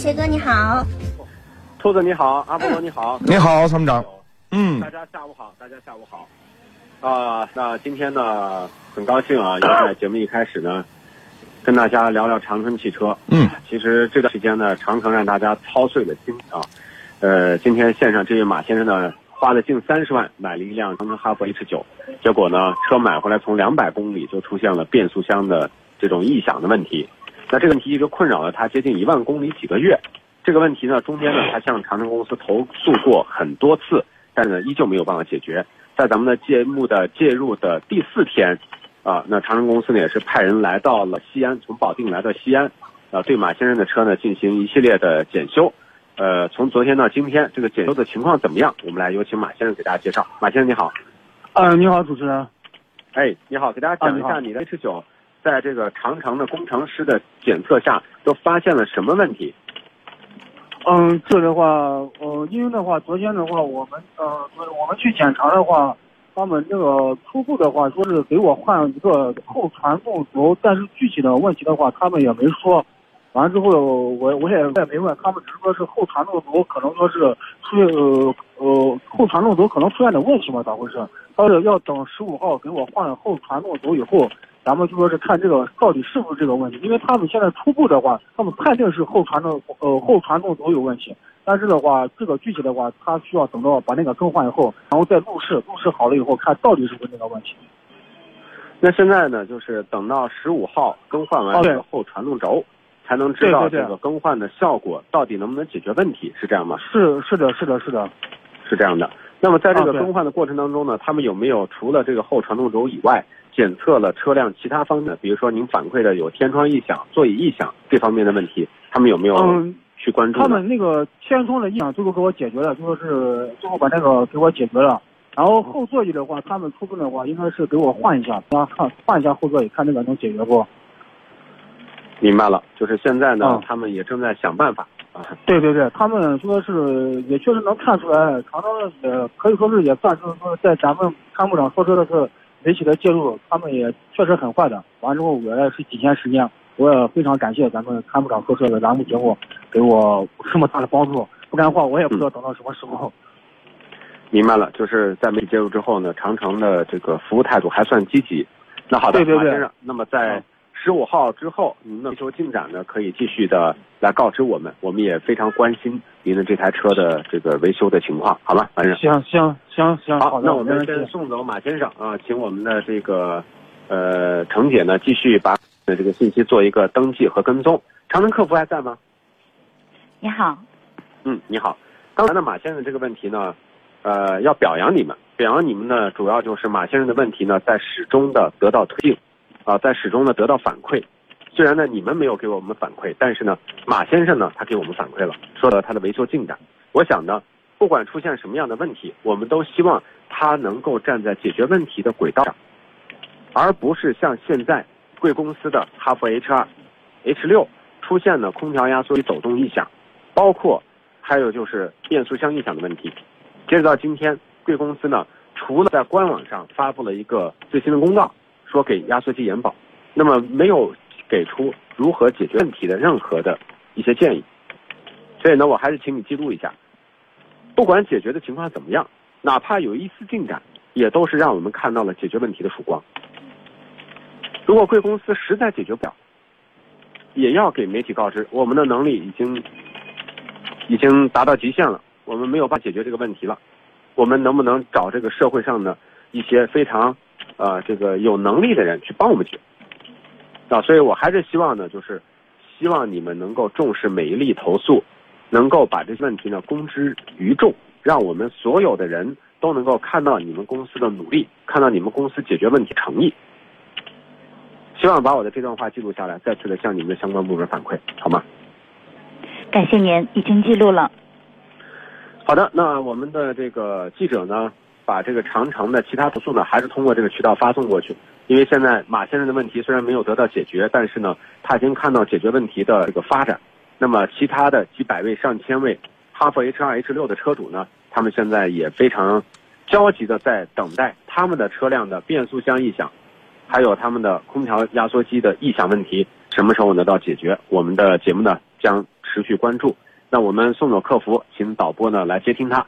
谢哥你好，兔子你好，阿波罗你好，你好，参谋长。嗯大，家下午好，大家下午好。啊、那今天呢，很高兴啊，要在节目一开始呢，跟大家聊聊长城汽车。嗯，其实这段时间呢，长城让大家操碎了心啊。呃，今天线上这位马先生呢，花了近三十万买了一辆长城哈弗 H 九，结果呢，车买回来从两百公里就出现了变速箱的这种异响的问题。那这个问题一直困扰了他接近一万公里几个月。这个问题呢，中间呢，他向长城公司投诉过很多次，但是呢，依旧没有办法解决。在咱们的节目的介入的第四天，啊，那长城公司呢也是派人来到了西安，从保定来到西安，啊，对马先生的车呢进行一系列的检修。呃，从昨天到今天，这个检修的情况怎么样？我们来有请马先生给大家介绍。马先生你好，啊，你好，主持人。哎，你好，给大家讲一下你的 H 九在这个长城的工程师的检测下都发现了什么问题？嗯，这的话，呃，因为的话，昨天的话，我们呃，我们去检查的话，他们这个初步的话说是给我换一个后传动轴，但是具体的问题的话，他们也没说。完了之后，我我也我也没问，他们只是说是后传动轴可能说是出现呃呃后传动轴可能出现点问题嘛，咋回事？他说要等十五号给我换后传动轴以后，咱们就说是看这个到底是不是这个问题，因为他们现在初步的话，他们判定是后传动呃后传动轴有问题，但是的话，这个具体的话，他需要等到把那个更换以后，然后再路试，路试好了以后，看到底是不是那个问题。那现在呢，就是等到十五号更换完这个后传动轴，才能知道这个更换的效果到底能不能解决问题，是这样吗？是是的，是的，是的。是这样的。那么在这个更换的过程当中呢，他们有没有除了这个后传动轴以外，检测了车辆其他方面，比如说您反馈的有天窗异响、座椅异响这方面的问题，他们有没有嗯，去关注呢？他们那个天窗的异响最后给我解决了，就说是最后把那个给我解决了。然后后座椅的话，他们初步的话应该是给我换一下，然后看换一下后座椅，看这个能解决不？明白了，就是现在呢，嗯他们也正在想办法啊。对对对，他们说是也确实能看出来，长城也可以说是也算是说在咱们参谋长说车的是媒体的介入，他们也确实很坏的。完之后我也是几天时间，我也非常感谢咱们参谋长说车的栏目节目给我这么大的帮助，不然的话我也不知道等到什么时候。明白了，就是在媒体介入之后呢，长城的这个服务态度还算积极。那好的，对对对马先生，那么在嗯十五号之后，您的维修进展呢，可以继续的来告知我们，我们也非常关心您的这台车的这个维修的情况，好吗，马先生？行行行行，好，的，那我们。先送走马先生啊，请我们的这个呃程姐呢继续把的这个信息做一个登记和跟踪。长城客服还在吗？你好，嗯，你好。刚才呢，马先生这个问题呢，呃，要表扬你们。表扬你们呢，主要就是马先生的问题呢，在始终的得到推进，啊、在始终的得到反馈。虽然呢，你们没有给我们反馈，但是呢，马先生呢，他给我们反馈了，说了他的维修进展。我想呢，不管出现什么样的问题，我们都希望他能够站在解决问题的轨道上，而不是像现在贵公司的哈弗 H 二、H 六出现了空调压缩机走动异响，包括还有就是变速箱异响的问题。截止到今天，贵公司呢，除了在官网上发布了一个最新的公告，说给压缩机延保，那么没有给出如何解决问题的任何的一些建议。所以呢，我还是请你记录一下，不管解决的情况怎么样，哪怕有一丝进展，也都是让我们看到了解决问题的曙光。如果贵公司实在解决不了，也要给媒体告知，我们的能力已经已经达到极限了，我们没有办法解决这个问题了。我们能不能找这个社会上的一些非常呃这个有能力的人去帮我们解决？啊，所以我还是希望呢，就是希望你们能够重视每一例投诉，能够把这些问题呢公之于众，让我们所有的人都能够看到你们公司的努力，看到你们公司解决问题诚意。希望把我的这段话记录下来，再次的向你们的相关部门反馈，好吗？感谢您，已经记录了。好的，那我们的这个记者呢，把这个长城的其他投诉呢，还是通过这个渠道发送过去。因为现在马先生的问题虽然没有得到解决，但是呢，他已经看到解决问题的这个发展。那么其他的几百位、上千位哈弗 H 二、H 六的车主呢，他们现在也非常焦急的在等待他们的车辆的变速箱异响，还有他们的空调压缩机的异响问题什么时候得到解决。我们的节目呢，将持续关注。那我们送走客服请导播呢来接听他。